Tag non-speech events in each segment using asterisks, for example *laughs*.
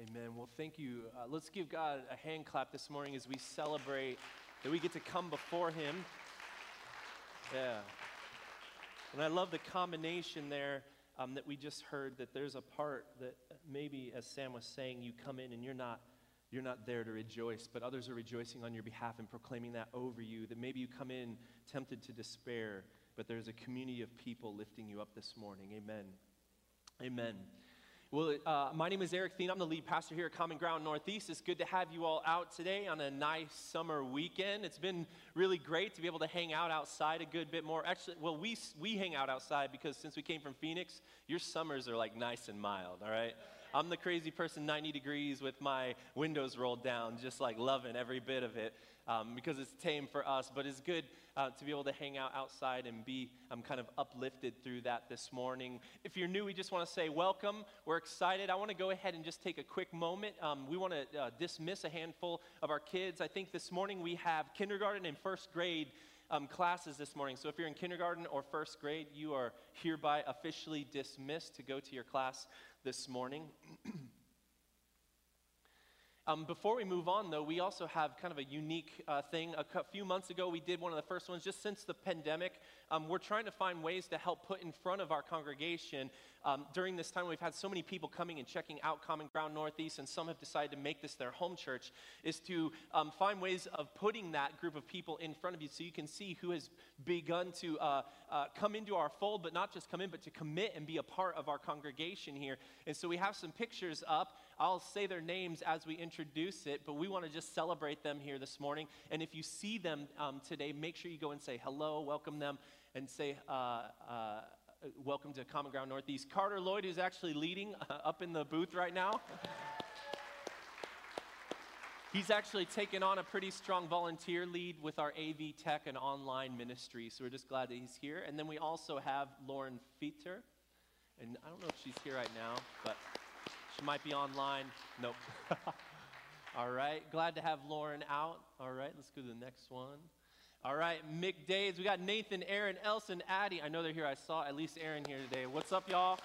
Amen. Well, thank you. Uh, let's give God a hand clap this morning as we celebrate that we get to come before Him. Yeah. And I love the combination there um, that we just heard that there's a part that maybe, as Sam was saying, you come in and you're not. You're not there to rejoice, but others are rejoicing on your behalf and proclaiming that over you. That maybe you come in tempted to despair, but there's a community of people lifting you up this morning. Amen. Amen. Well, uh, my name is Eric Thien. I'm the lead pastor here at Common Ground Northeast. It's good to have you all out today on a nice summer weekend. It's been really great to be able to hang out outside a good bit more. Actually, well, we, we hang out outside because since we came from Phoenix, your summers are like nice and mild, all right? I'm the crazy person 90 degrees with my windows rolled down, just like loving every bit of it um, because it's tame for us. But it's good uh, to be able to hang out outside and be um, kind of uplifted through that this morning. If you're new, we just want to say welcome. We're excited. I want to go ahead and just take a quick moment. Um, we want to uh, dismiss a handful of our kids. I think this morning we have kindergarten and first grade. Um, classes this morning. So if you're in kindergarten or first grade, you are hereby officially dismissed to go to your class this morning. *clears throat* Um, before we move on, though, we also have kind of a unique uh, thing. A few months ago, we did one of the first ones just since the pandemic. Um, we're trying to find ways to help put in front of our congregation um, during this time. We've had so many people coming and checking out Common Ground Northeast, and some have decided to make this their home church, is to um, find ways of putting that group of people in front of you so you can see who has begun to uh, uh, come into our fold, but not just come in, but to commit and be a part of our congregation here. And so we have some pictures up. I'll say their names as we introduce it, but we want to just celebrate them here this morning. And if you see them um, today, make sure you go and say hello, welcome them, and say, uh, uh, welcome to Common Ground Northeast. Carter Lloyd is actually leading uh, up in the booth right now. He's actually taken on a pretty strong volunteer lead with our AV tech and online ministry, so we're just glad that he's here. And then we also have Lauren Feeter, and I don't know if she's here right now, but she might be online. Nope. *laughs* All right. Glad to have Lauren out. All right. Let's go to the next one. All right. Mick Days. We got Nathan, Aaron, Elson, Addie. I know they're here. I saw at least Aaron here today. What's up, y'all?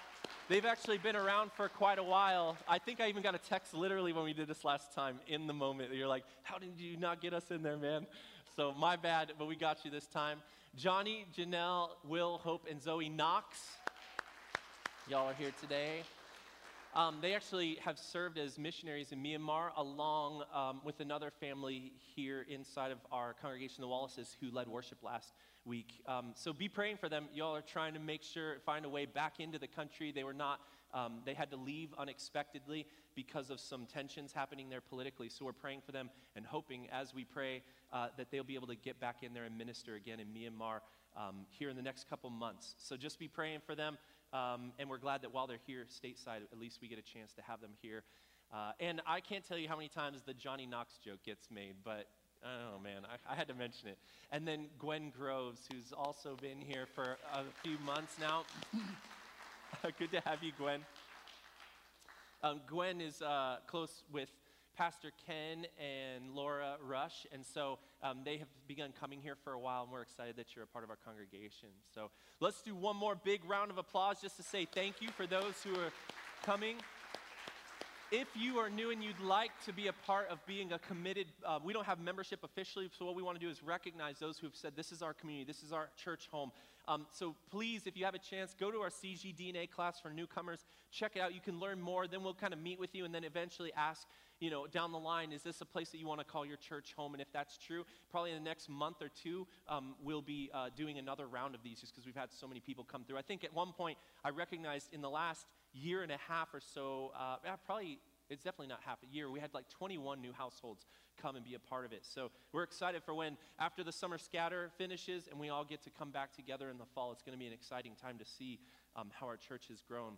They've actually been around for quite a while. I think I even got a text literally when we did this last time in the moment. You're like, how did you not get us in there, man? So my bad, but we got you this time. Johnny, Janelle, Will, Hope, and Zoe Knox. Y'all are here today. Um, they actually have served as missionaries in Myanmar along um, with another family here inside of our congregation, the Wallaces, who led worship last week. Um, so be praying for them. Y'all are trying to make sure, find a way back into the country. They were not, um, they had to leave unexpectedly because of some tensions happening there politically. So we're praying for them and hoping as we pray uh, that they'll be able to get back in there and minister again in Myanmar um, here in the next couple months. So just be praying for them. Um, and we're glad that while they're here stateside, at least we get a chance to have them here. Uh, and I can't tell you how many times the Johnny Knox joke gets made, but oh man, I, I, had to mention it. And then Gwen Groves, who's also been here for a few months now. *laughs* Good to have you, Gwen. Um, Gwen is uh, close with Pastor Ken and Laura Rush. And so um, they have begun coming here for a while, and we're excited that you're a part of our congregation. So let's do one more big round of applause just to say thank you for those who are coming. If you are new and you'd like to be a part of being a committed, uh, we don't have membership officially, so what we want to do is recognize those who have said, This is our community, this is our church home. Um, so please, if you have a chance, go to our CG DNA class for newcomers. Check it out. You can learn more. Then we'll kind of meet with you and then eventually ask you know, down the line, is this a place that you want to call your church home? And if that's true, probably in the next month or two, um, we'll be uh, doing another round of these just because we've had so many people come through. I think at one point, I recognized in the last year and a half or so, uh, probably it's definitely not half a year. We had like 21 new households come and be a part of it. So we're excited for when, after the summer scatter finishes and we all get to come back together in the fall, it's going to be an exciting time to see um, how our church has grown.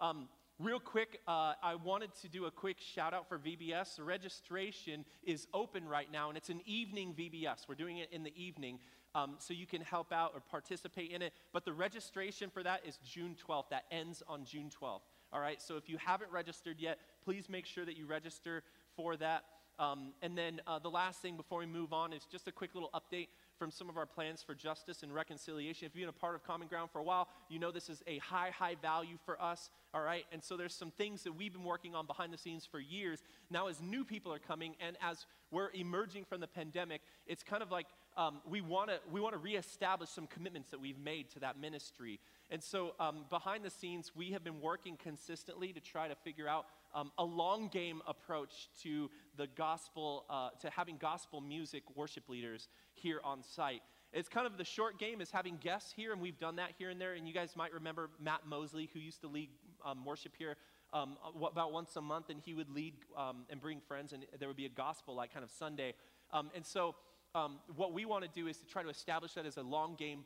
Um, Real quick, uh, I wanted to do a quick shout out for VBS. The registration is open right now, and it's an evening VBS. We're doing it in the evening, um, so you can help out or participate in it. But the registration for that is June 12th. That ends on June 12th. All right, so if you haven't registered yet, please make sure that you register for that. Um, and then uh, the last thing before we move on is just a quick little update from some of our plans for justice and reconciliation. If you've been a part of Common Ground for a while, you know this is a high, high value for us, all right? And so there's some things that we've been working on behind the scenes for years. Now, as new people are coming and as we're emerging from the pandemic, it's kind of like um, we want to we want to reestablish some commitments that we've made to that ministry. And so, um, behind the scenes, we have been working consistently to try to figure out um, a long game approach to the gospel, uh, to having gospel music worship leaders here on site. It's kind of the short game is having guests here, and we've done that here and there. And you guys might remember Matt Mosley, who used to lead um, worship here um, about once a month, and he would lead um, and bring friends, and there would be a gospel like kind of Sunday. Um, and so, um, what we want to do is to try to establish that as a long game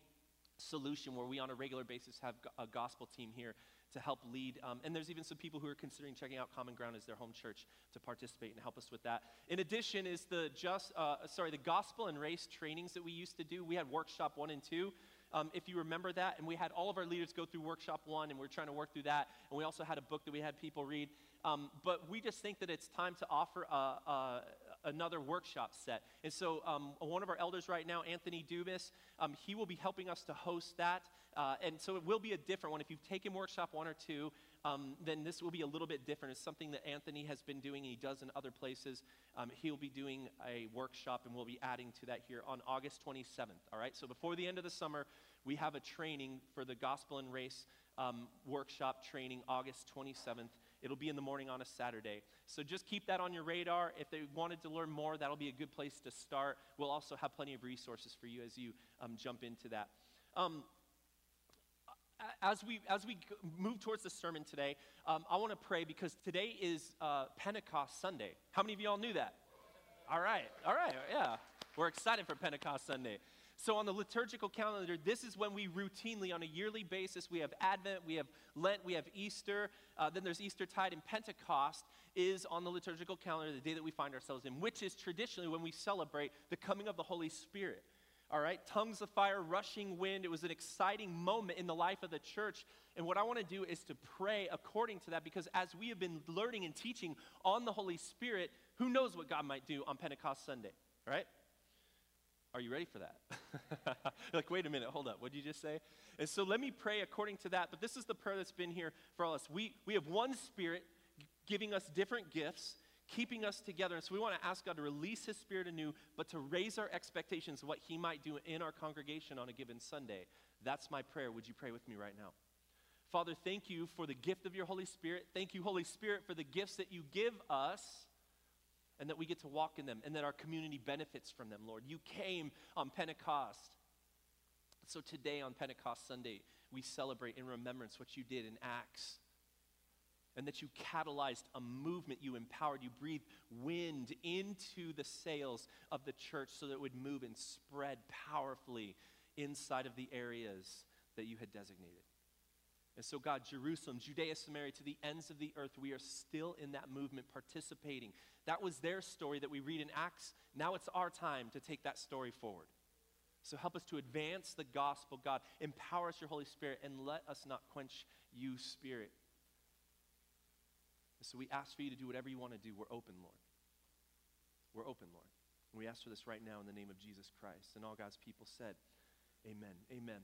solution where we on a regular basis have a gospel team here to help lead. Um, and there's even some people who are considering checking out Common Ground as their home church to participate and help us with that. In addition, is the just uh, sorry the gospel and race trainings that we used to do. We had workshop one and two. Um, if you remember that, and we had all of our leaders go through workshop one, and we are trying to work through that. And we also had a book that we had people read. Um, but we just think that it's time to offer a, a, another workshop set. And so, um, one of our elders right now, Anthony Dubis, um, he will be helping us to host that. Uh, and so, it will be a different one. If you've taken workshop one or two, um, then this will be a little bit different. It's something that Anthony has been doing and he does in other places. Um, he'll be doing a workshop, and we'll be adding to that here on August 27th. All right, so before the end of the summer, we have a training for the Gospel and Race um, workshop training August 27th. It'll be in the morning on a Saturday. So just keep that on your radar. If they wanted to learn more, that'll be a good place to start. We'll also have plenty of resources for you as you um, jump into that. Um, as we as we move towards the sermon today, um, I want to pray because today is uh, Pentecost Sunday. How many of y'all knew that? All right, all right, yeah. We're excited for Pentecost Sunday. So, on the liturgical calendar, this is when we routinely, on a yearly basis, we have Advent, we have Lent, we have Easter, uh, then there's Easter tide, and Pentecost is on the liturgical calendar, the day that we find ourselves in, which is traditionally when we celebrate the coming of the Holy Spirit. All right, tongues of fire, rushing wind. It was an exciting moment in the life of the church. And what I want to do is to pray according to that because as we have been learning and teaching on the Holy Spirit, who knows what God might do on Pentecost Sunday, right? Are you ready for that? *laughs* like, wait a minute, hold up. What did you just say? And so let me pray according to that. But this is the prayer that's been here for all us. We, we have one spirit giving us different gifts, keeping us together. And so we want to ask God to release His Spirit anew, but to raise our expectations of what He might do in our congregation on a given Sunday. That's my prayer. Would you pray with me right now? Father, thank you for the gift of your Holy Spirit. Thank you, Holy Spirit, for the gifts that you give us and that we get to walk in them and that our community benefits from them, Lord. You came on Pentecost. So today on Pentecost Sunday, we celebrate in remembrance what you did in Acts. And that you catalyzed a movement, you empowered, you breathed wind into the sails of the church so that it would move and spread powerfully inside of the areas that you had designated. And so, God, Jerusalem, Judea, Samaria, to the ends of the earth, we are still in that movement participating. That was their story that we read in Acts. Now it's our time to take that story forward. So help us to advance the gospel, God. Empower us, your Holy Spirit, and let us not quench you, Spirit. And so we ask for you to do whatever you want to do. We're open, Lord. We're open, Lord. And we ask for this right now in the name of Jesus Christ. And all God's people said, Amen. Amen.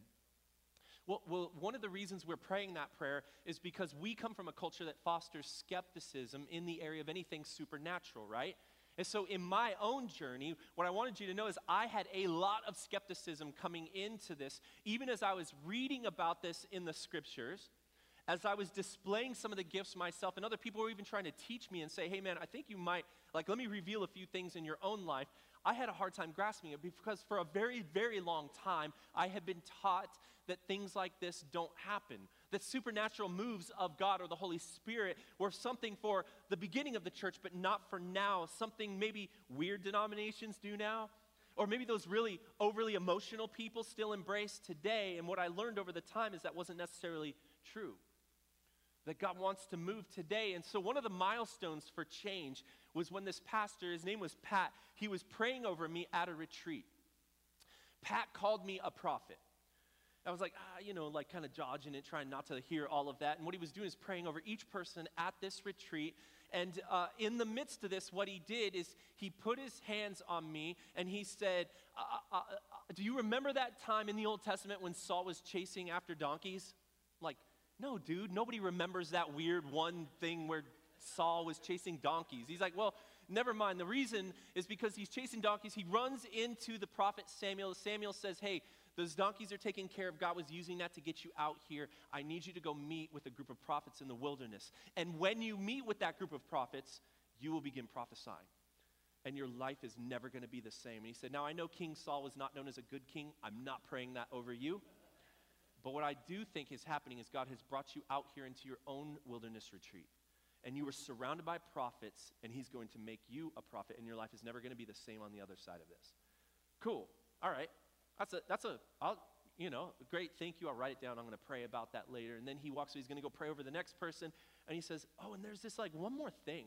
Well, well, one of the reasons we're praying that prayer is because we come from a culture that fosters skepticism in the area of anything supernatural, right? And so, in my own journey, what I wanted you to know is I had a lot of skepticism coming into this, even as I was reading about this in the scriptures, as I was displaying some of the gifts myself, and other people were even trying to teach me and say, hey, man, I think you might, like, let me reveal a few things in your own life. I had a hard time grasping it because for a very, very long time, I had been taught that things like this don't happen. That supernatural moves of God or the Holy Spirit were something for the beginning of the church, but not for now. Something maybe weird denominations do now. Or maybe those really overly emotional people still embrace today. And what I learned over the time is that wasn't necessarily true. That God wants to move today. And so, one of the milestones for change was when this pastor, his name was Pat, he was praying over me at a retreat. Pat called me a prophet. I was like, ah, you know, like kind of dodging it, trying not to hear all of that. And what he was doing is praying over each person at this retreat. And uh, in the midst of this, what he did is he put his hands on me and he said, uh, uh, uh do you remember that time in the Old Testament when Saul was chasing after donkeys? Like, no, dude, nobody remembers that weird one thing where Saul was chasing donkeys. He's like, well, never mind. The reason is because he's chasing donkeys. He runs into the prophet Samuel. Samuel says, hey, those donkeys are taken care of. God was using that to get you out here. I need you to go meet with a group of prophets in the wilderness. And when you meet with that group of prophets, you will begin prophesying. And your life is never going to be the same. And he said, Now I know King Saul was not known as a good king. I'm not praying that over you. But what I do think is happening is God has brought you out here into your own wilderness retreat. And you were surrounded by prophets, and He's going to make you a prophet, and your life is never going to be the same on the other side of this. Cool. All right. That's a, that's a, I'll, you know, great, thank you. I'll write it down. I'm going to pray about that later. And then he walks, he's going to go pray over the next person. And he says, Oh, and there's this like one more thing.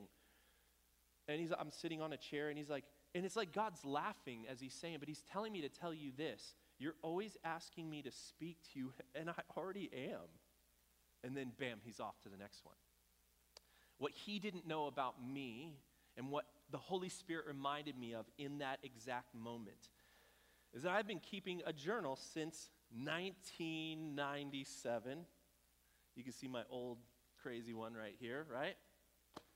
And he's, I'm sitting on a chair, and he's like, and it's like God's laughing as he's saying, but he's telling me to tell you this. You're always asking me to speak to you, and I already am. And then, bam, he's off to the next one. What he didn't know about me, and what the Holy Spirit reminded me of in that exact moment, is that I've been keeping a journal since 1997. You can see my old crazy one right here, right?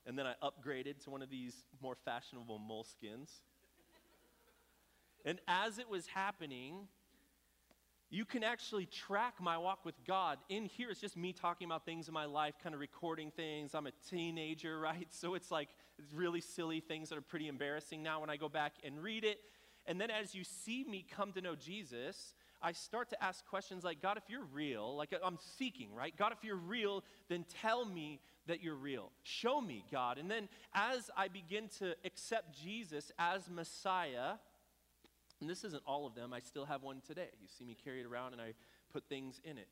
And then I upgraded to one of these more fashionable moleskins. and as it was happening, you can actually track my walk with God. In here, it's just me talking about things in my life, kind of recording things. I'm a teenager, *laughs* right? So it's like really silly things that are pretty embarrassing now when I go back and read it. And then as you see me come to know Jesus, I start to ask questions like, God, if you're real, like I'm seeking, right? God, if you're real, then tell me that you're real. Show me, God. And then as I begin to accept Jesus as Messiah, and this isn't all of them, I still have one today. You see me carry it around and I put things in it.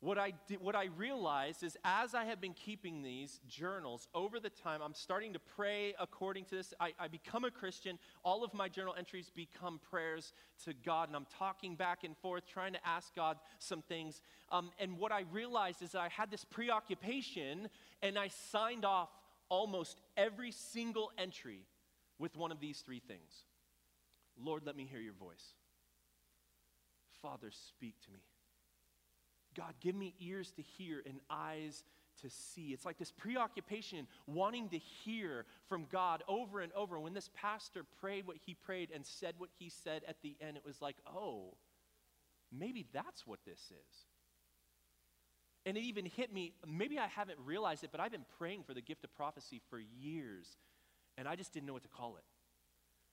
What I, did, what I realized is as I have been keeping these journals over the time, I'm starting to pray according to this. I, I become a Christian. All of my journal entries become prayers to God, and I'm talking back and forth, trying to ask God some things. Um, and what I realized is that I had this preoccupation, and I signed off almost every single entry with one of these three things Lord, let me hear your voice. Father, speak to me. God, give me ears to hear and eyes to see. It's like this preoccupation, wanting to hear from God over and over. When this pastor prayed what he prayed and said what he said at the end, it was like, oh, maybe that's what this is. And it even hit me, maybe I haven't realized it, but I've been praying for the gift of prophecy for years, and I just didn't know what to call it.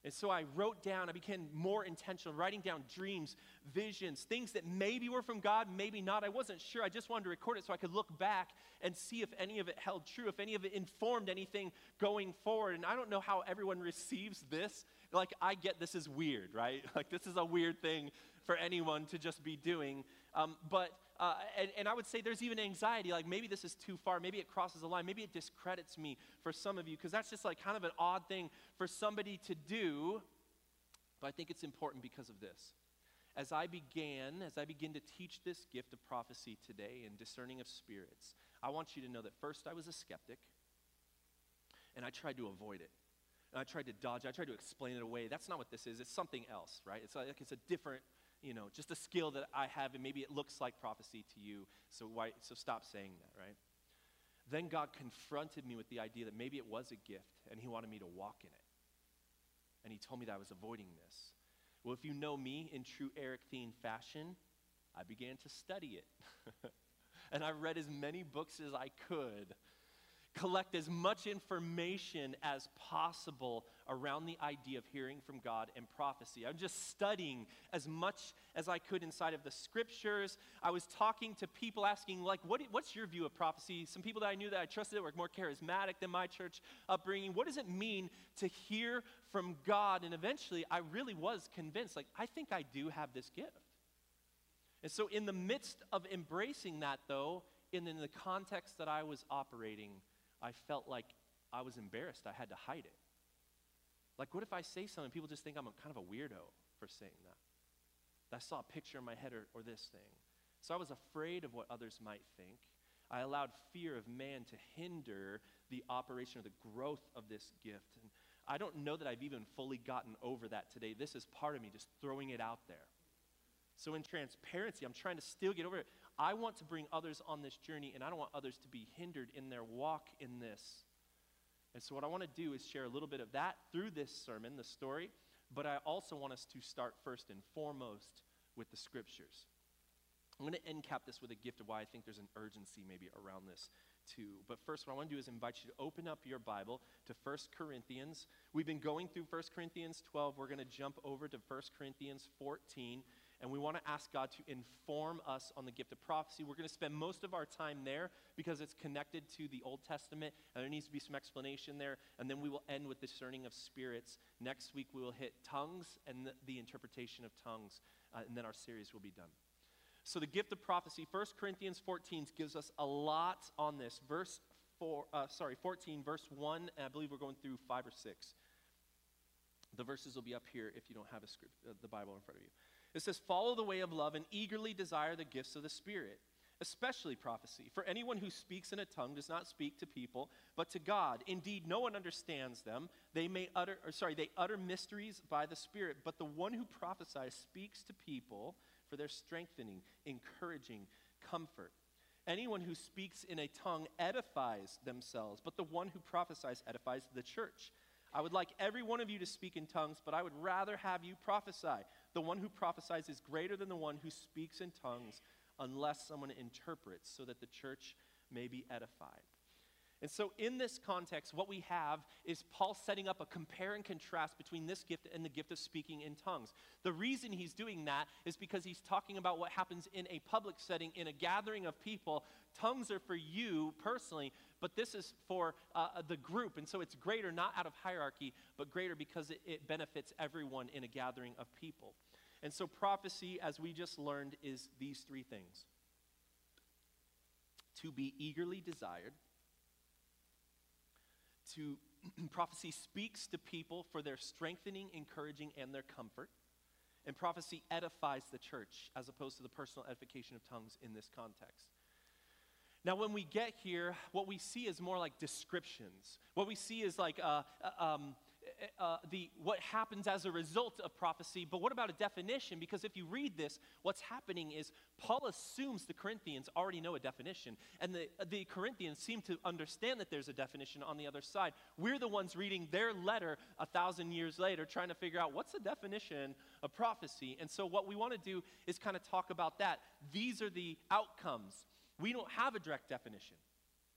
And so I wrote down, I became more intentional, writing down dreams, visions, things that maybe were from God, maybe not. I wasn't sure. I just wanted to record it so I could look back and see if any of it held true, if any of it informed anything going forward. And I don't know how everyone receives this. Like, I get this is weird, right? *laughs* Like, this is a weird thing for anyone to just be doing. Um, but uh, and, and I would say there's even anxiety, like maybe this is too far, maybe it crosses the line, maybe it discredits me for some of you, because that's just like kind of an odd thing for somebody to do. But I think it's important because of this. As I began, as I begin to teach this gift of prophecy today and discerning of spirits, I want you to know that first I was a skeptic, and I tried to avoid it. And I tried to dodge, I tried to explain it away. That's not what this is. It's something else, right? It's like it's a different you know, just a skill that I have, and maybe it looks like prophecy to you. So why? So stop saying that, right? Then God confronted me with the idea that maybe it was a gift, and He wanted me to walk in it. And He told me that I was avoiding this. Well, if you know me in true Eric Thien fashion, I began to study it. *laughs* and I read as many books as I could collect as much information as possible around the idea of hearing from God and prophecy. I'm just studying as much as I could inside of the scriptures. I was talking to people asking, like, what, what's your view of prophecy? Some people that I knew that I trusted that were more charismatic than my church upbringing. What does it mean to hear from God? And eventually, I really was convinced, like, I think I do have this gift. And so, in the midst of embracing that, though, and in the context that I was operating, I felt like I was embarrassed. I had to hide it. Like, what if I say something, people just think I'm a, kind of a weirdo for saying that? I saw a picture in my head or, or this thing. So I was afraid of what others might think. I allowed fear of man to hinder the operation or the growth of this gift. And I don't know that I've even fully gotten over that today. This is part of me just throwing it out there. So, in transparency, I'm trying to still get over it. I want to bring others on this journey, and I don't want others to be hindered in their walk in this. And so, what I want to do is share a little bit of that through this sermon, the story, but I also want us to start first and foremost with the scriptures. I'm going to end cap this with a gift of why I think there's an urgency maybe around this too. But first, what I want to do is invite you to open up your Bible to 1 Corinthians. We've been going through 1 Corinthians 12. We're going to jump over to 1 Corinthians 14. And we want to ask God to inform us on the gift of prophecy. We're going to spend most of our time there because it's connected to the Old Testament, and there needs to be some explanation there. And then we will end with discerning of spirits. Next week, we will hit tongues and the, the interpretation of tongues, uh, and then our series will be done. So, the gift of prophecy, 1 Corinthians 14 gives us a lot on this. Verse 4, uh, sorry, 14, verse 1, and I believe we're going through 5 or 6. The verses will be up here if you don't have a script, uh, the Bible in front of you. It says, Follow the way of love and eagerly desire the gifts of the Spirit, especially prophecy. For anyone who speaks in a tongue does not speak to people, but to God. Indeed, no one understands them. They may utter, or sorry, they utter mysteries by the Spirit, but the one who prophesies speaks to people for their strengthening, encouraging, comfort. Anyone who speaks in a tongue edifies themselves, but the one who prophesies edifies the church. I would like every one of you to speak in tongues, but I would rather have you prophesy. The one who prophesies is greater than the one who speaks in tongues, unless someone interprets, so that the church may be edified. And so, in this context, what we have is Paul setting up a compare and contrast between this gift and the gift of speaking in tongues. The reason he's doing that is because he's talking about what happens in a public setting, in a gathering of people. Tongues are for you personally, but this is for uh, the group. And so, it's greater not out of hierarchy, but greater because it, it benefits everyone in a gathering of people. And so, prophecy, as we just learned, is these three things to be eagerly desired to *clears throat* prophecy speaks to people for their strengthening, encouraging, and their comfort. And prophecy edifies the church as opposed to the personal edification of tongues in this context. Now, when we get here, what we see is more like descriptions. What we see is like uh, uh um, uh, the, what happens as a result of prophecy, but what about a definition? Because if you read this, what's happening is Paul assumes the Corinthians already know a definition, and the, the Corinthians seem to understand that there's a definition on the other side. We're the ones reading their letter a thousand years later, trying to figure out what's the definition of prophecy. And so, what we want to do is kind of talk about that. These are the outcomes. We don't have a direct definition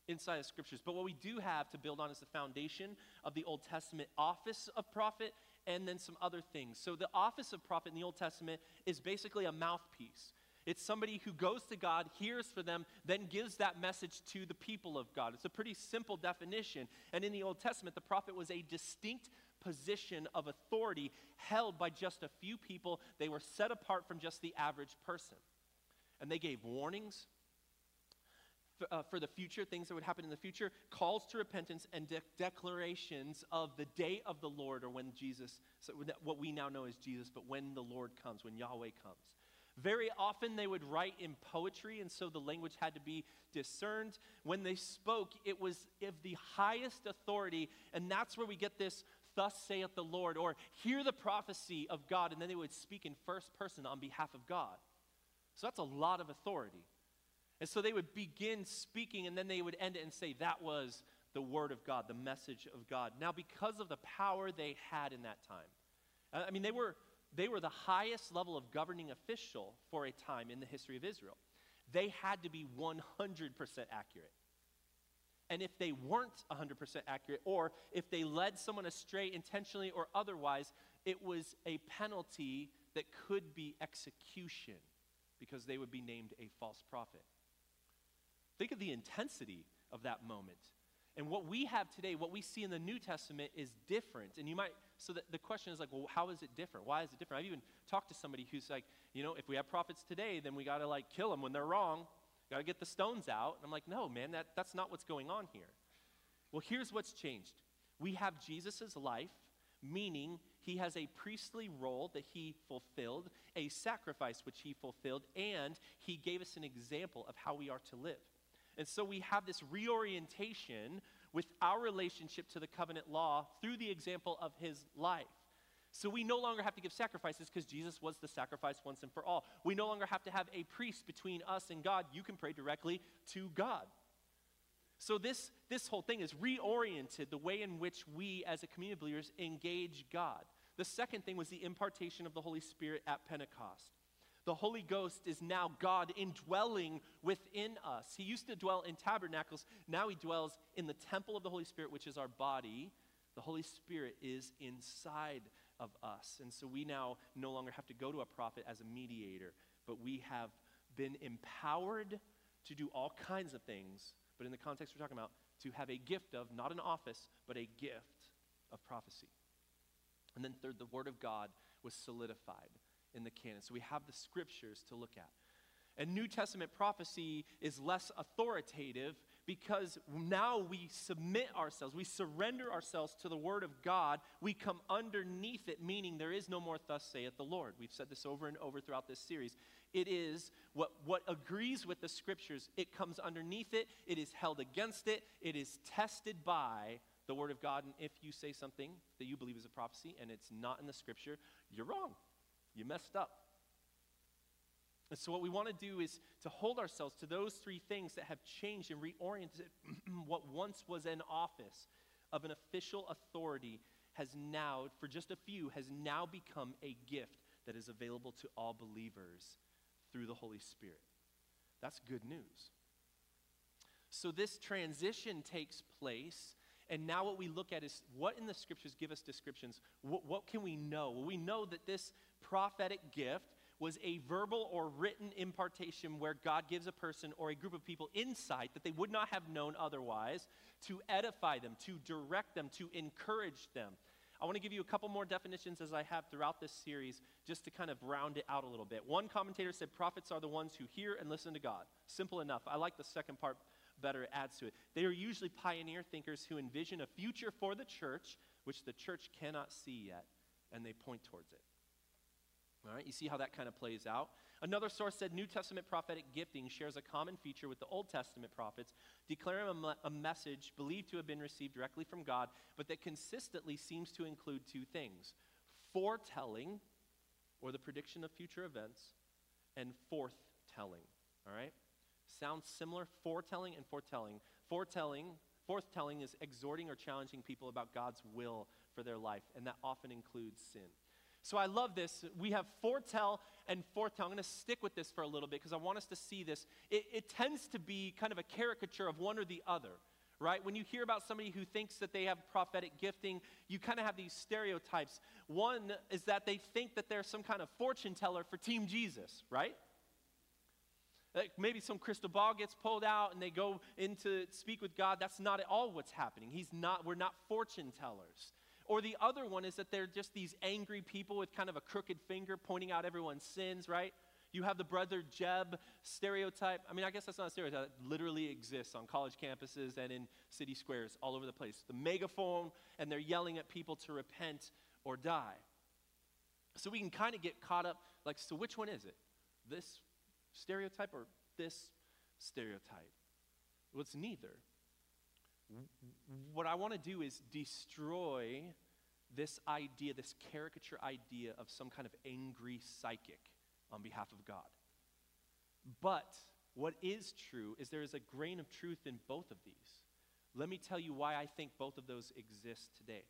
inside of scriptures. But what we do have to build on is the foundation of the Old Testament office of prophet and then some other things. So the office of prophet in the Old Testament is basically a mouthpiece. It's somebody who goes to God, hears for them, then gives that message to the people of God. It's a pretty simple definition. And in the Old Testament, the prophet was a distinct position of authority held by just a few people. They were set apart from just the average person. And they gave warnings, uh, for the future, things that would happen in the future, calls to repentance and de- declarations of the day of the Lord or when Jesus, so what we now know as Jesus, but when the Lord comes, when Yahweh comes. Very often they would write in poetry, and so the language had to be discerned. When they spoke, it was of the highest authority, and that's where we get this, thus saith the Lord, or hear the prophecy of God, and then they would speak in first person on behalf of God. So that's a lot of authority. And so they would begin speaking and then they would end it and say, That was the word of God, the message of God. Now, because of the power they had in that time, I mean, they were, they were the highest level of governing official for a time in the history of Israel. They had to be 100% accurate. And if they weren't 100% accurate, or if they led someone astray intentionally or otherwise, it was a penalty that could be execution because they would be named a false prophet. Think of the intensity of that moment. And what we have today, what we see in the New Testament is different. And you might, so the, the question is like, well, how is it different? Why is it different? I've even talked to somebody who's like, you know, if we have prophets today, then we got to like kill them when they're wrong. Got to get the stones out. And I'm like, no, man, that, that's not what's going on here. Well, here's what's changed. We have Jesus' life, meaning he has a priestly role that he fulfilled, a sacrifice which he fulfilled, and he gave us an example of how we are to live. And so we have this reorientation with our relationship to the covenant law through the example of his life. So we no longer have to give sacrifices because Jesus was the sacrifice once and for all. We no longer have to have a priest between us and God. You can pray directly to God. So this, this whole thing is reoriented the way in which we as a community of believers engage God. The second thing was the impartation of the Holy Spirit at Pentecost. The Holy Ghost is now God indwelling within us. He used to dwell in tabernacles. Now he dwells in the temple of the Holy Spirit, which is our body. The Holy Spirit is inside of us. And so we now no longer have to go to a prophet as a mediator, but we have been empowered to do all kinds of things. But in the context we're talking about, to have a gift of, not an office, but a gift of prophecy. And then, third, the Word of God was solidified in the canon. So we have the scriptures to look at. And New Testament prophecy is less authoritative because now we submit ourselves, we surrender ourselves to the Word of God. We come underneath it, meaning there is no more, thus saith the Lord. We've said this over and over throughout this series. It is what, what agrees with the Scriptures, it comes underneath it, it is held against it, it is tested by the Word of God. And if you say something that you believe is a prophecy and it's not in the Scripture, you're wrong. You messed up. And so, what we want to do is to hold ourselves to those three things that have changed and reoriented *clears throat* what once was an office of an official authority has now, for just a few, has now become a gift that is available to all believers through the Holy Spirit. That's good news. So, this transition takes place and now what we look at is what in the scriptures give us descriptions? What, what can we know? Well, we know that this prophetic gift was a verbal or written impartation where God gives a person or a group of people insight that they would not have known otherwise to edify them, to direct them, to encourage them. I want to give you a couple more definitions as I have throughout this series just to kind of round it out a little bit. One commentator said prophets are the ones who hear and listen to God. Simple enough. I like the second part better it adds to it. They are usually pioneer thinkers who envision a future for the church which the church cannot see yet, and they point towards it. All right, you see how that kind of plays out? Another source said New Testament prophetic gifting shares a common feature with the Old Testament prophets, declaring a, a, message believed to have been received directly from God, but that consistently seems to include two things foretelling, or the prediction of future events, and forthtelling. All right? Sounds similar, foretelling and forthtelling. Forthtelling, forthtelling is exhorting or challenging people about God's will for their life, and that often includes sin. So I love this. We have foretell and forthtell. I'm going to stick with this for a little bit because I want us to see this. It, it, tends to be kind of a caricature of one or the other, right? When you hear about somebody who thinks that they have prophetic gifting, you kind of have these stereotypes. One is that they think that they're some kind of fortune teller for Team Jesus, right? Like maybe some crystal ball gets pulled out and they go in to speak with God. That's not at all what's happening. He's not, we're not fortune tellers. Or the other one is that they're just these angry people with kind of a crooked finger pointing out everyone's sins, right? You have the brother Jed stereotype. I mean, I guess that's not a stereotype. It literally exists on college campuses and in city squares all over the place. The megaphone, and they're yelling at people to repent or die. So we can kind of get caught up like, so which one is it? This stereotype or this stereotype? Well, it's neither. What I want to do is destroy this idea, this caricature idea of some kind of angry psychic on behalf of God. But what is true is there is a grain of truth in both of these. Let me tell you why I think both of those exist today.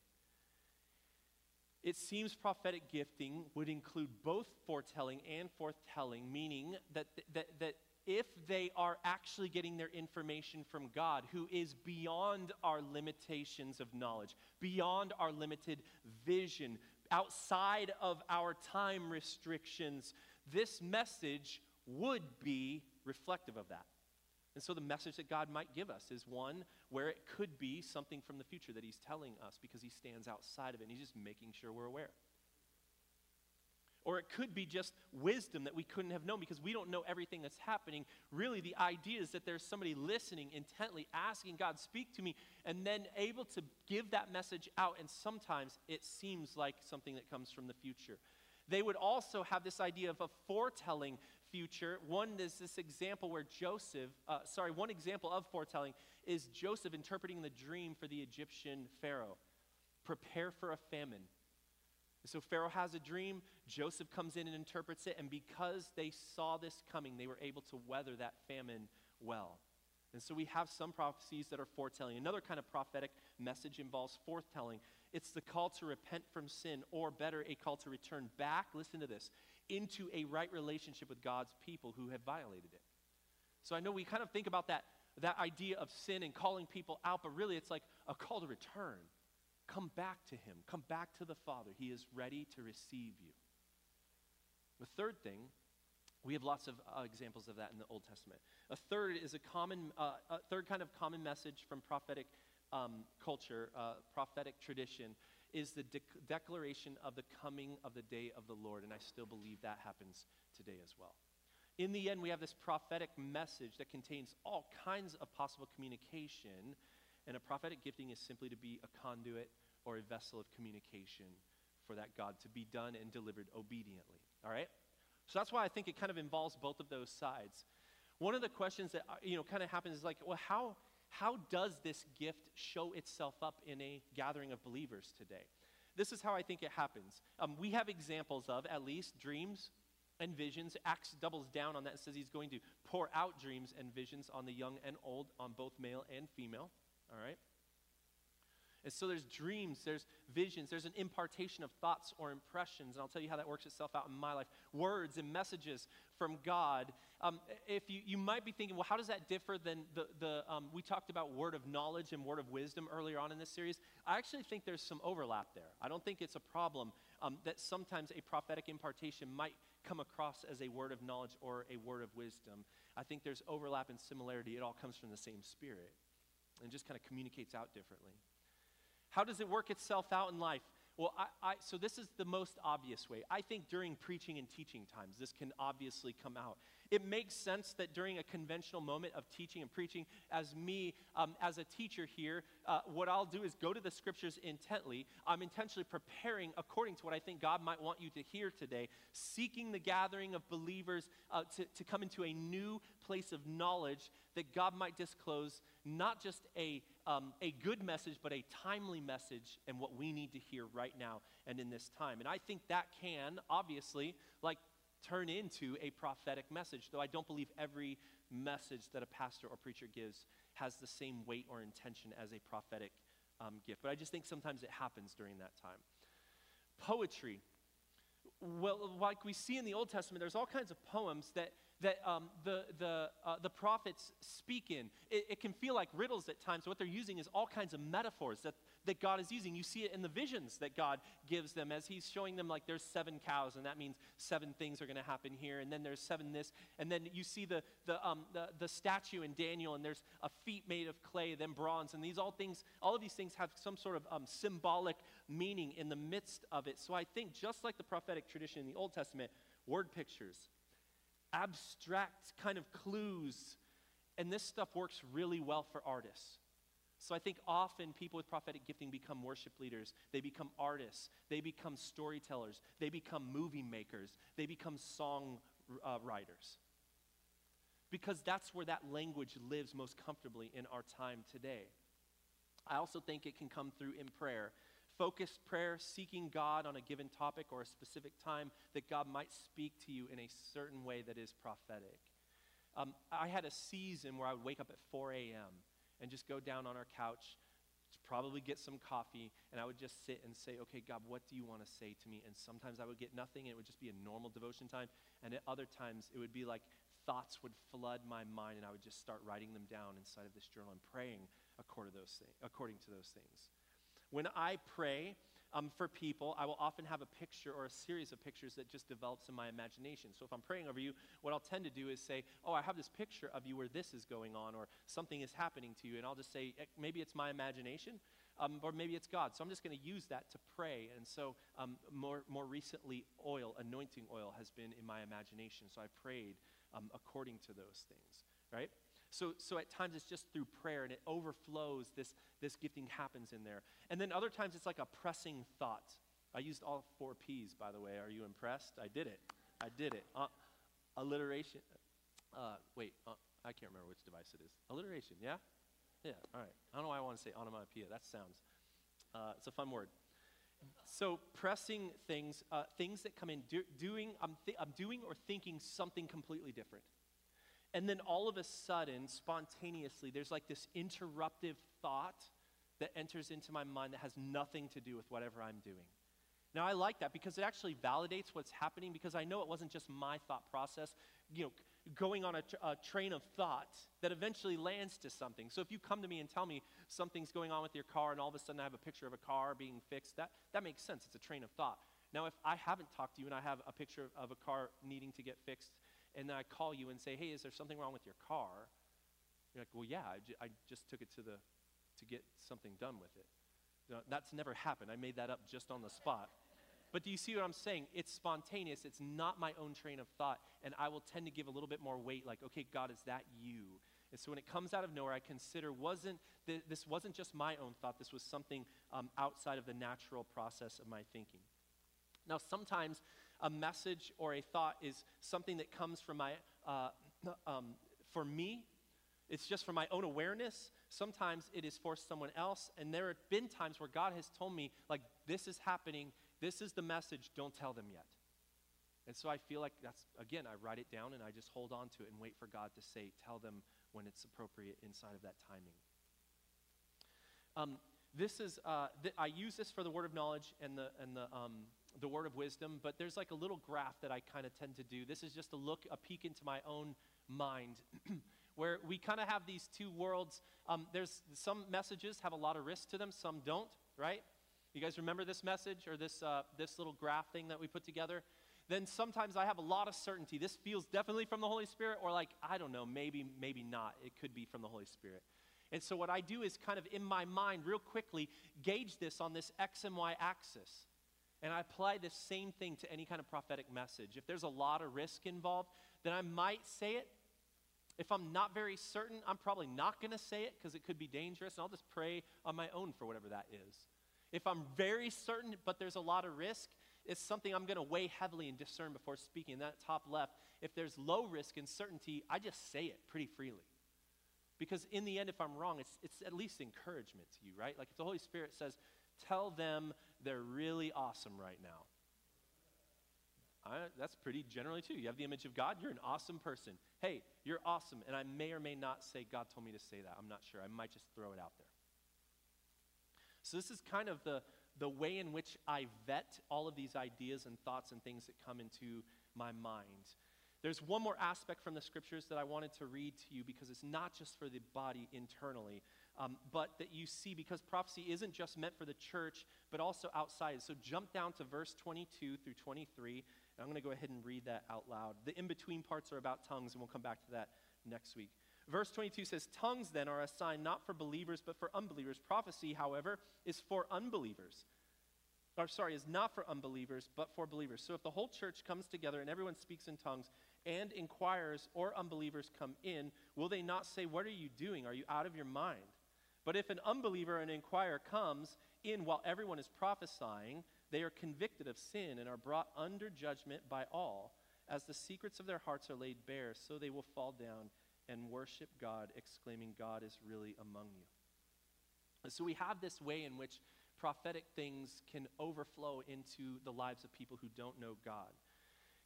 It seems prophetic gifting would include both foretelling and forthtelling, meaning that, that, that if they are actually getting their information from God, who is beyond our limitations of knowledge, beyond our limited vision, outside of our time restrictions, this message would be reflective of that. And so the message that God might give us is one where it could be something from the future that He's telling us because He stands outside of it and He's just making sure we're aware. Or it could be just wisdom that we couldn't have known because we don't know everything that's happening. Really, the idea is that there's somebody listening intently, asking God, speak to me, and then able to give that message out. And sometimes it seems like something that comes from the future. They would also have this idea of a foretelling future. One is this example where Joseph, uh, sorry, one example of foretelling is Joseph interpreting the dream for the Egyptian Pharaoh. Prepare for a famine. So Pharaoh has a dream, Joseph comes in and interprets it, and because they saw this coming, they were able to weather that famine well. And so we have some prophecies that are forthtelling. Another kind of prophetic message involves foretelling. It's the call to repent from sin, or better, a call to return back, listen to this, into a right relationship with God's people who have violated it. So I know we kind of think about that, that idea of sin and calling people out, but really it's like a call to return. Come back to Him, come back to the Father. He is ready to receive you. The third thing, we have lots of uh, examples of that in the Old Testament. A third is a common, uh, a third kind of common message from prophetic um, culture, uh, prophetic tradition, is the de- declaration of the coming of the day of the Lord. And I still believe that happens today as well. In the end, we have this prophetic message that contains all kinds of possible communication. And a prophetic gifting is simply to be a conduit or a vessel of communication for that God to be done and delivered obediently. All right? So that's why I think it kind of involves both of those sides. One of the questions that uh, you know kind of happens is like, well, how how does this gift show itself up in a gathering of believers today? This is how I think it happens. Um, we have examples of, at least, dreams and visions. Acts doubles down on that and says he's going to pour out dreams and visions on the young and old, on both male and female. All right? And so there's dreams, there's visions, there's an impartation of thoughts or impressions. And I'll tell you how that works itself out in my life. Words and messages from God. Um, if you, you might be thinking, well, how does that differ than the, the um, we talked about word of knowledge and word of wisdom earlier on in this series? I actually think there's some overlap there. I don't think it's a problem um, that sometimes a prophetic impartation might come across as a word of knowledge or a word of wisdom. I think there's overlap and similarity. It all comes from the same spirit and just kind of communicates out differently. How does it work itself out in life? Well, I, I, so this is the most obvious way. I think during preaching and teaching times, this can obviously come out. It makes sense that during a conventional moment of teaching and preaching, as me, um, as a teacher here, uh, what I'll do is go to the scriptures intently. I'm intentionally preparing according to what I think God might want you to hear today, seeking the gathering of believers uh, to, to come into a new place of knowledge that God might disclose not just a, um, a good message, but a timely message and what we need to hear right now and in this time. And I think that can, obviously, like turn into a prophetic message, though I don't believe every message that a pastor or preacher gives has the same weight or intention as a prophetic um, gift. But I just think sometimes it happens during that time. Poetry. Well, like we see in the Old Testament, there's all kinds of poems that that um, the, the, uh, the prophets speak in. It, it, can feel like riddles at times. What they're using is all kinds of metaphors that, that God is using. You see it in the visions that God gives them as He's showing them, like, there's seven cows, and that means seven things are going to happen here, and then there's seven this, and then you see the, the, um, the, the statue in Daniel, and there's a feet made of clay, then bronze, and these all things, all of these things have some sort of um, symbolic meaning in the midst of it. So I think, just like the prophetic tradition in the Old Testament, word pictures, abstract kind of clues. And this stuff works really well for artists. So I think often people with prophetic gifting become worship leaders. They become artists. They become storytellers. They become movie makers. They become song uh, writers. Because that's where that language lives most comfortably in our time today. I also think it can come through in prayer focused prayer, seeking God on a given topic or a specific time, that God might speak to you in a certain way that is prophetic. Um, I had a season where I would wake up at 4 a.m. and just go down on our couch, probably get some coffee, and I would just sit and say, Okay, God, what do you want to say to me? And sometimes I would get nothing, and it would just be a normal devotion time. And at other times, it would be like thoughts would flood my mind, and I would just start writing them down inside of this journal and praying according to those things. When I pray um, for people, I will often have a picture or a series of pictures that just develops in my imagination. So if I'm praying over you, what I'll tend to do is say, Oh, I have this picture of you where this is going on, or something is happening to you. And I'll just say, eh, Maybe it's my imagination. Um, or maybe it's God. So I'm just going to use that to pray. And so, um, more, more recently, oil, anointing oil, has been in my imagination. So I prayed um, according to those things, right? So, so at times it's just through prayer and it overflows, this, this gifting happens in there. And then other times it's like a pressing thought. I used all four P's, by the way. Are you impressed? I did it. I did it. Uh, alliteration. Uh, wait, uh, I can't remember which device it is. Alliteration, yeah? Yeah, all right. I don't know why I want to say onomatopoeia. That sounds, uh, it's a fun word. So pressing things, uh, things that come in, do, doing, I'm, th- I'm doing or thinking something completely different. And then all of a sudden, spontaneously, there's like this interruptive thought that enters into my mind that has nothing to do with whatever I'm doing. Now, I like that because it actually validates what's happening because I know it wasn't just my thought process, you know, going on a, tr- a, train of thought that eventually lands to something. So if you come to me and tell me something's going on with your car and all of a sudden I have a picture of a car being fixed, that, that makes sense. It's a train of thought. Now, if I haven't talked to you and I have a picture of a car needing to get fixed, and then I call you and say, hey, is there something wrong with your car? You're like, well, yeah, I, j- I just took it to the, to get something done with it. That's never happened. I made that up just on the spot. But do you see what I'm saying? It's spontaneous. It's not my own train of thought. And I will tend to give a little bit more weight, like, okay, God, is that you? And so when it comes out of nowhere, I consider wasn't th- this wasn't just my own thought. This was something um, outside of the natural process of my thinking. Now, sometimes a message or a thought is something that comes from my, uh, um, for me, it's just from my own awareness. Sometimes it is for someone else. And there have been times where God has told me, like, this is happening this is the message, don't tell them yet. And so I feel like that's, again, I write it down and I just hold on to it and wait for God to say, tell them when it's appropriate inside of that timing. Um, this is, uh, th- I use this for the word of knowledge and the, and the, um, the word of wisdom, but there's like a little graph that I kind of tend to do. This is just a look, a peek into my own mind, *clears throat* where we kind of have these two worlds. Um, there's some messages have a lot of risk to them, some don't, right? You guys remember this message or this, uh, this little graph thing that we put together? Then sometimes I have a lot of certainty. This feels definitely from the Holy Spirit, or like, I don't know, maybe, maybe not. It could be from the Holy Spirit. And so what I do is kind of in my mind, real quickly, gauge this on this X and Y axis. And I apply this same thing to any kind of prophetic message. If there's a lot of risk involved, then I might say it. If I'm not very certain, I'm probably not going to say it because it could be dangerous, and I'll just pray on my own for whatever that is. If I'm very certain, but there's a lot of risk, it's something I'm going to weigh heavily and discern before speaking. In that top left, if there's low risk and certainty, I just say it pretty freely. Because in the end, if I'm wrong, it's, it's at least encouragement to you, right? Like if the Holy Spirit says, tell them they're really awesome right now. I, that's pretty generally too. You have the image of God, you're an awesome person. Hey, you're awesome. And I may or may not say, God told me to say that. I'm not sure. I might just throw it out there. So, this is kind of the, the way in which I vet all of these ideas and thoughts and things that come into my mind. There's one more aspect from the scriptures that I wanted to read to you because it's not just for the body internally, um, but that you see because prophecy isn't just meant for the church, but also outside. So jump down to verse 22 through 23, and I'm going to go ahead and read that out loud. The in between parts are about tongues, and we'll come back to that next week. Verse 22 says, Tongues then are a sign not for believers, but for unbelievers. Prophecy, however, is for unbelievers. Or, sorry, is not for unbelievers, but for believers. So if the whole church comes together and everyone speaks in tongues, and inquirers or unbelievers come in, will they not say, What are you doing? Are you out of your mind? But if an unbeliever and an inquirer comes in while everyone is prophesying, they are convicted of sin and are brought under judgment by all. As the secrets of their hearts are laid bare, so they will fall down and worship God, exclaiming, God is really among you. So we have this way in which prophetic things can overflow into the lives of people who don't know God.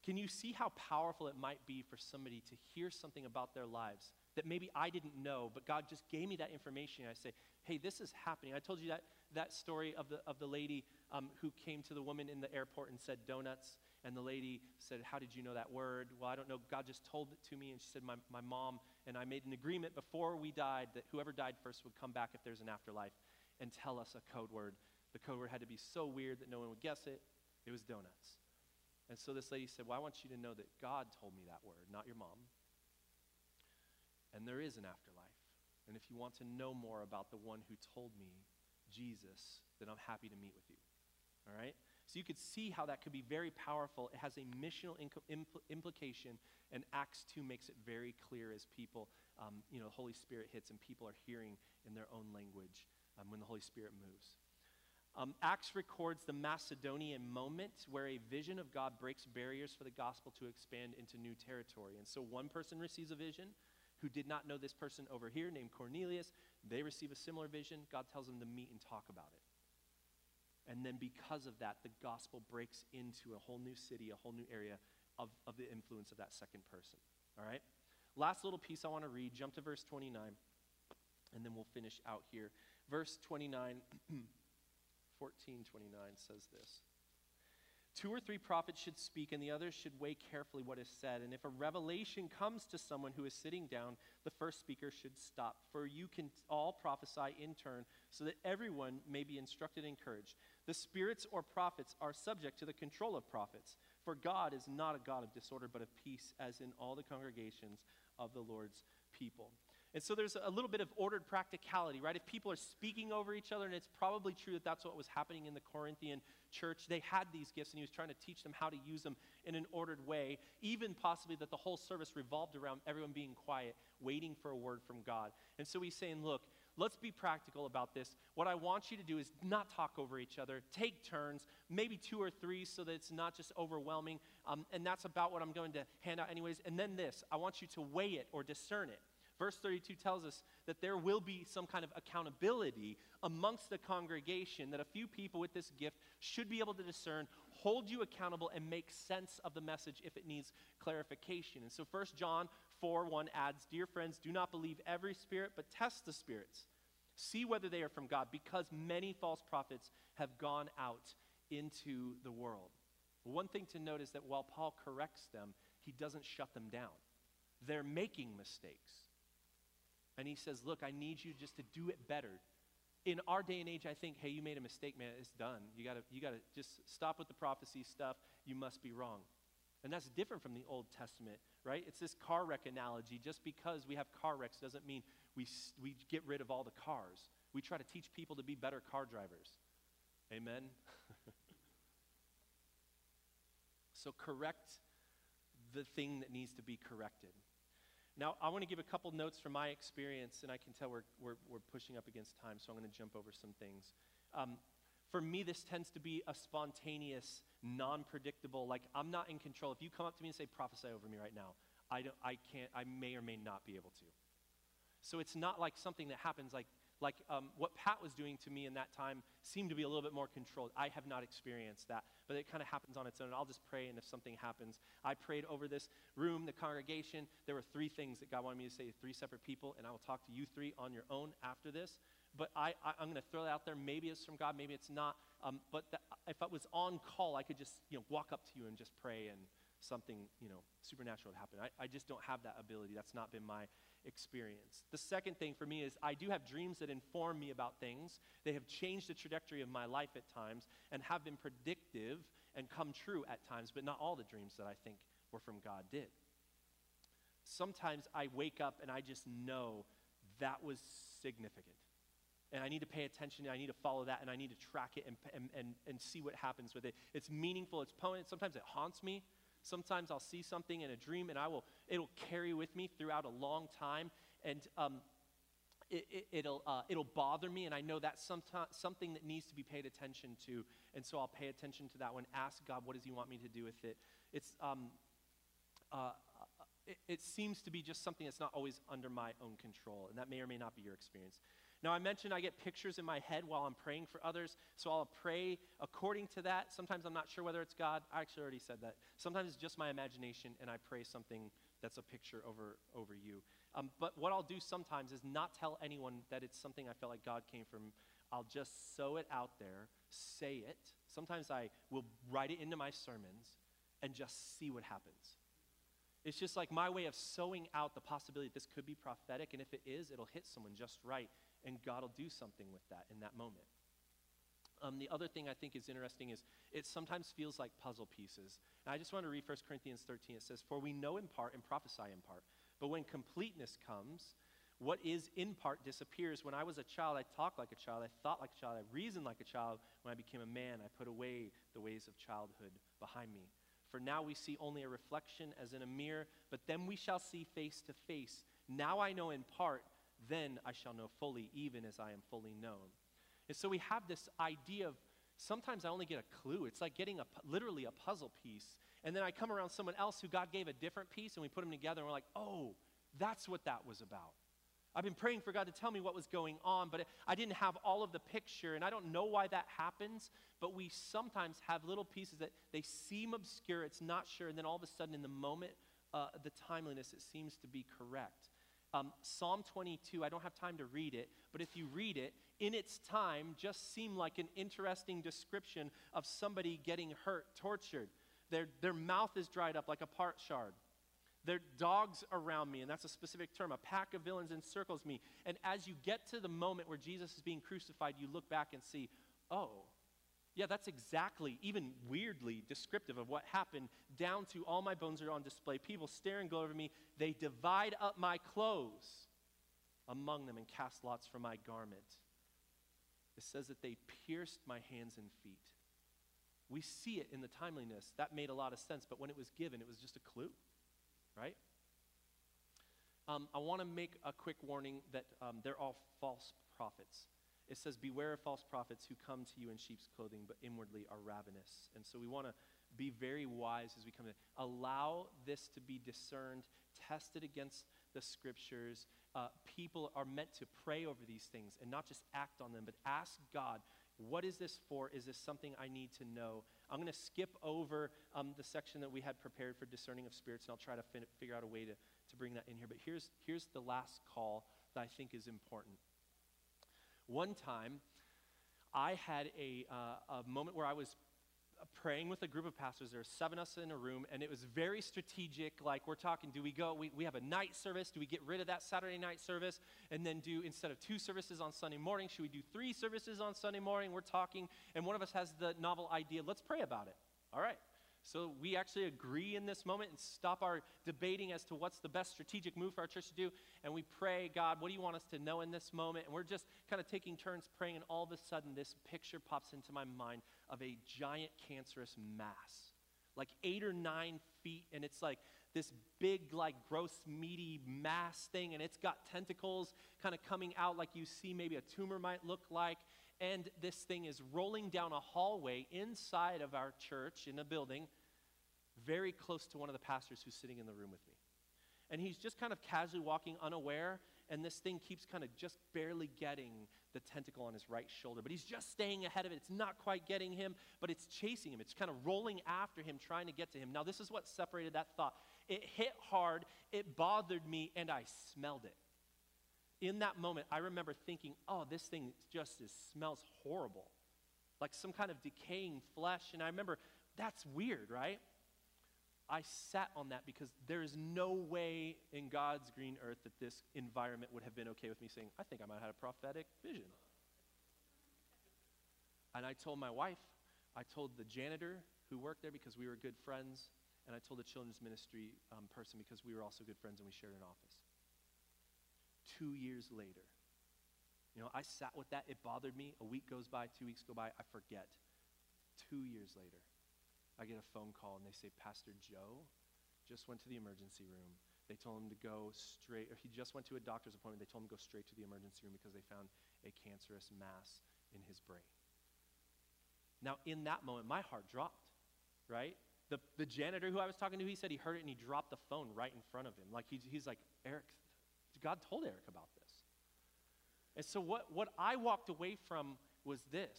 Can you see how powerful it might be for somebody to hear something about their lives that maybe I didn't know, but God just gave me that information? I say, hey, this is happening. I told you that, that story of the, of the lady um, who came to the woman in the airport and said donuts. And the lady said, How did you know that word? Well, I don't know. God just told it to me. And she said, My, my mom and I made an agreement before we died that whoever died first would come back if there's an afterlife and tell us a code word. The code word had to be so weird that no one would guess it. It was donuts. And so this lady said, Well, I want you to know that God told me that word, not your mom. And there is an afterlife. And if you want to know more about the one who told me, Jesus, then I'm happy to meet with you. All right? So you could see how that could be very powerful. It has a missional impl- implication, and Acts 2 makes it very clear as people, um, you know, the Holy Spirit hits and people are hearing in their own language um, when the Holy Spirit moves. Um, Acts records the Macedonian moment where a vision of God breaks barriers for the gospel to expand into new territory. And so one person receives a vision who did not know this person over here named Cornelius. They receive a similar vision. God tells them to meet and talk about it. And then, because of that, the gospel breaks into a whole new city, a whole new area of, of the influence of that second person. All right? Last little piece I want to read. Jump to verse 29, and then we'll finish out here. Verse 29, *clears throat* 14, 29 says this. Two or three prophets should speak, and the others should weigh carefully what is said. And if a revelation comes to someone who is sitting down, the first speaker should stop. For you can all prophesy in turn, so that everyone may be instructed and encouraged. The spirits or prophets are subject to the control of prophets. For God is not a God of disorder, but of peace, as in all the congregations of the Lord's people. And so there's a little bit of ordered practicality, right? If people are speaking over each other, and it's probably true that that's what was happening in the Corinthian church, they had these gifts, and he was trying to teach them how to use them in an ordered way, even possibly that the whole service revolved around everyone being quiet, waiting for a word from God. And so he's saying, look, let's be practical about this. What I want you to do is not talk over each other, take turns, maybe two or three, so that it's not just overwhelming. Um, and that's about what I'm going to hand out, anyways. And then this I want you to weigh it or discern it. Verse 32 tells us that there will be some kind of accountability amongst the congregation, that a few people with this gift should be able to discern, hold you accountable, and make sense of the message if it needs clarification. And so 1 John 4 1 adds, Dear friends, do not believe every spirit, but test the spirits. See whether they are from God, because many false prophets have gone out into the world. One thing to note is that while Paul corrects them, he doesn't shut them down. They're making mistakes. And he says, Look, I need you just to do it better. In our day and age, I think, hey, you made a mistake, man. It's done. You gotta, you gotta just stop with the prophecy stuff. You must be wrong. And that's different from the Old Testament, right? It's this car wreck analogy. Just because we have car wrecks doesn't mean we, we get rid of all the cars. We try to teach people to be better car drivers. Amen? *laughs* so correct the thing that needs to be corrected. Now, I want to give a couple notes from my experience, and I can tell we're, we're, we're pushing up against time, so I'm going to jump over some things. Um, for me, this tends to be a spontaneous, non predictable, like I'm not in control. If you come up to me and say, prophesy over me right now, I, don't, I can't, I may or may not be able to. So it's not like something that happens like like um, what Pat was doing to me in that time seemed to be a little bit more controlled. I have not experienced that, but it kind of happens on its own. I'll just pray, and if something happens, I prayed over this room, the congregation. There were three things that God wanted me to say to three separate people, and I will talk to you three on your own after this. But I, I, am going to throw it out there. Maybe it's from God, maybe it's not. Um, but the, if I was on call, I could just you know walk up to you and just pray, and something you know supernatural would happen. I, I just don't have that ability. That's not been my experience. The second thing for me is I do have dreams that inform me about things. They have changed the trajectory of my life at times and have been predictive and come true at times, but not all the dreams that I think were from God did. Sometimes I wake up and I just know that was significant. And I need to pay attention, I need to follow that, and I need to track it and, and, and, and see what happens with it. It's meaningful, it's potent. Sometimes it haunts me. Sometimes I'll see something in a dream and I will, it'll carry with me throughout a long time. And um, it, will it, uh, it'll bother me, and I know that's something that needs to be paid attention to. And so I'll pay attention to that one. Ask God, what does He want me to do with it? It's, um, uh, it, it seems to be just something that's not always under my own control, and that may or may not be your experience. Now, I mentioned I get pictures in my head while I'm praying for others, so I'll pray according to that. Sometimes I'm not sure whether it's God. I actually already said that. Sometimes it's just my imagination, and I pray something that's a picture over, over you. Um, but what I'll do sometimes is not tell anyone that it's something I felt like God came from. I'll just sow it out there, say it. Sometimes I will write it into my sermons and just see what happens. It's just like my way of sowing out the possibility that this could be prophetic, and if it is, it'll hit someone just right and God will do something with that in that moment. Um, the other thing I think is interesting is it sometimes feels like puzzle pieces. And I just want to read 1 Corinthians 13. It says, For we know in part and prophesy in part. But when completeness comes, what is in part disappears. When I was a child, I talked like a child, I thought like a child, I reasoned like a child. When I became a man, I put away the ways of childhood behind me. For now we see only a reflection as in a mirror, but then we shall see face to face. Now I know in part then I shall know fully, even as I am fully known. And so we have this idea of sometimes I only get a clue. It's like getting a, literally a puzzle piece. And then I come around someone else who God gave a different piece, and we put them together, and we're like, oh, that's what that was about. I've been praying for God to tell me what was going on, but I didn't have all of the picture, and I don't know why that happens. But we sometimes have little pieces that they seem obscure, it's not sure, and then all of a sudden, in the moment, uh, the timeliness, it seems to be correct. Um, Psalm 22, I don't have time to read it, but if you read it, in its time, just seem like an interesting description of somebody getting hurt, tortured. Their, their mouth is dried up like a potsherd. There are dogs around me, and that's a specific term. A pack of villains encircles me. And as you get to the moment where Jesus is being crucified, you look back and see, oh, yeah, that's exactly, even weirdly descriptive of what happened, down to all my bones are on display. People stare and gloat over me. They divide up my clothes among them and cast lots for my garment. It says that they pierced my hands and feet. We see it in the timeliness. That made a lot of sense, but when it was given, it was just a clue right? Um, I want to make a quick warning that um, they're all false prophets. It says, Beware of false prophets who come to you in sheep's clothing, but inwardly are ravenous. And so we want to be very wise as we come in. Allow this to be discerned, tested against the scriptures. Uh, people are meant to pray over these things and not just act on them, but ask God, what is this for? Is this something I need to know? I'm going to skip over um, the section that we had prepared for discerning of spirits, and I'll try to fin- figure out a way to, to bring that in here. But here's, here's the last call that I think is important. One time, I had a, uh, a moment where I was praying with a group of pastors. There are seven of us in a room, and it was very strategic. Like, we're talking, do we go, we, we have a night service? Do we get rid of that Saturday night service and then do, instead of two services on Sunday morning, should we do three services on Sunday morning? We're talking, and one of us has the novel idea, let's pray about it. All right. So we actually agree in this moment and stop our debating as to what's the best strategic move for our church to do. And we pray, God, what do you want us to know in this moment? And we're just kind of taking turns praying, and all of a sudden, this picture pops into my mind of a giant cancerous mass, like eight or nine feet. And it's like this big, like gross, meaty mass thing. And it's got tentacles kind of coming out like you see maybe a tumor might look like and this thing is rolling down a hallway inside of our church in a building, very close to one of the pastors who's sitting in the room with me. And he's just kind of casually walking unaware, and this thing keeps kind of just barely getting the tentacle on his right shoulder. But he's just staying ahead of it. It's not quite getting him, but it's chasing him. It's kind of rolling after him, trying to get to him. Now, this is what separated that thought. It hit hard, it bothered me, and I smelled it in that moment, I remember thinking, oh, this thing just is, smells horrible. Like some kind of decaying flesh. And I remember, that's weird, right? I sat on that because there is no way in God's green earth that this environment would have been okay with me saying, I think I might have had a prophetic vision. And I told my wife, I told the janitor who worked there because we were good friends, and I told the children's ministry um, person because we were also good friends and we shared an office two years later. You know, I sat with that. It bothered me. A week goes by, two weeks go by, I forget. Two years later, I get a phone call and they say, Pastor Joe just went to the emergency room. They told him to go straight, he just went to a doctor's appointment. They told him to go straight to the emergency room because they found a cancerous mass in his brain. Now, in that moment, my heart dropped, right? The, the janitor who I was talking to, he said he heard it and he dropped the phone right in front of him. Like, he's like, Eric, God told Eric about this. And so what, what I walked away from was this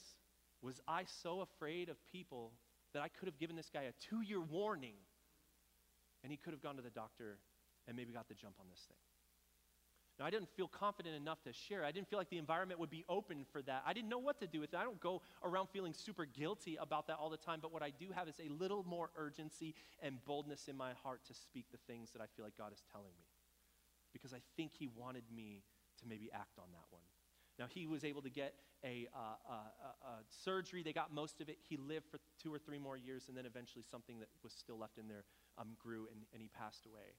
was I so afraid of people that I could have given this guy a two-year warning and he could have gone to the doctor and maybe got the jump on this thing. Now, I didn't feel confident enough to share. I didn't feel like the environment would be open for that. I didn't know what to do with it. I don't go around feeling super guilty about that all the time, but what I do have is a little more urgency and boldness in my heart to speak the things that I feel like God is telling me because I think he wanted me to maybe act on that one. Now, he was able to get a, uh, uh, uh, surgery. They got most of it. He lived for two or three more years, and then eventually something that was still left in there um, grew, and, and he passed away.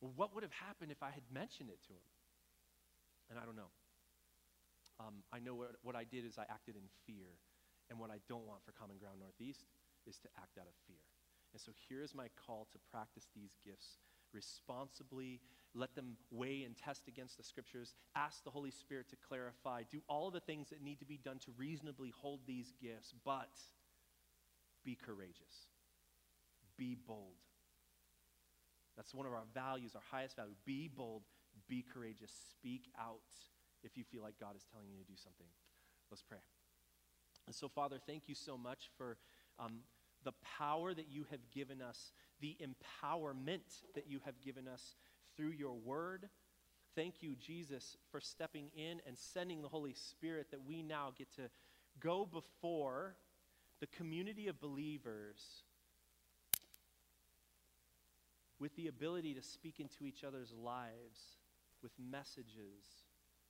Well, what would have happened if I had mentioned it to him? And I don't know. Um, I know what, what I did is I acted in fear. And what I don't want for Common Ground Northeast is to act out of fear. And so here is my call to practice these gifts responsibly. Let them weigh and test against the scriptures. Ask the Holy Spirit to clarify. Do all the things that need to be done to reasonably hold these gifts, but be courageous. Be bold. That's one of our values, our highest value. Be bold, be courageous. Speak out if you feel like God is telling you to do something. Let's pray. And so, Father, thank you so much for um, the power that you have given us, the empowerment that you have given us through your word. Thank you, Jesus, for stepping in and sending the Holy Spirit that we now get to go before the community of believers with the ability to speak into each other's lives with messages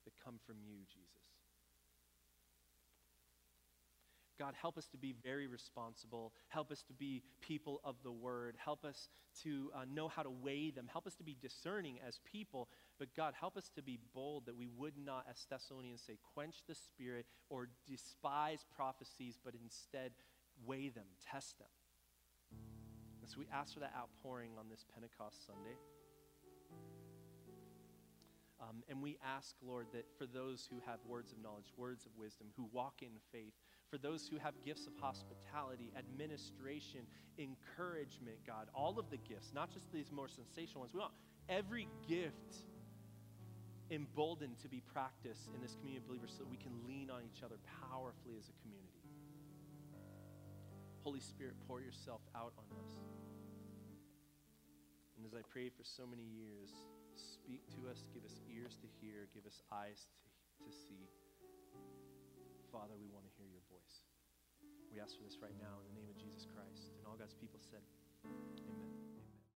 that come from you, Jesus. God, help us to be very responsible. Help us to be people of the word. Help us to uh, know how to weigh them. Help us to be discerning as people. But God, help us to be bold that we would not, as Thessalonians say, quench the spirit or despise prophecies, but instead weigh them, test them. And so we ask for that outpouring on this Pentecost Sunday. Um, and we ask, Lord, that for those who have words of knowledge, words of wisdom, who walk in faith, for those who have gifts of hospitality, administration, encouragement, God, all of the gifts, not just these more sensational ones. We want every gift emboldened to be practiced in this community of believers so that we can lean on each other powerfully as a community. Holy Spirit, pour yourself out on us. And as I prayed for so many years, Speak to us, give us ears to hear, give us eyes to, to see. Father, we want to. We ask for this right now in the name of Jesus Christ. And all God's people said, Amen.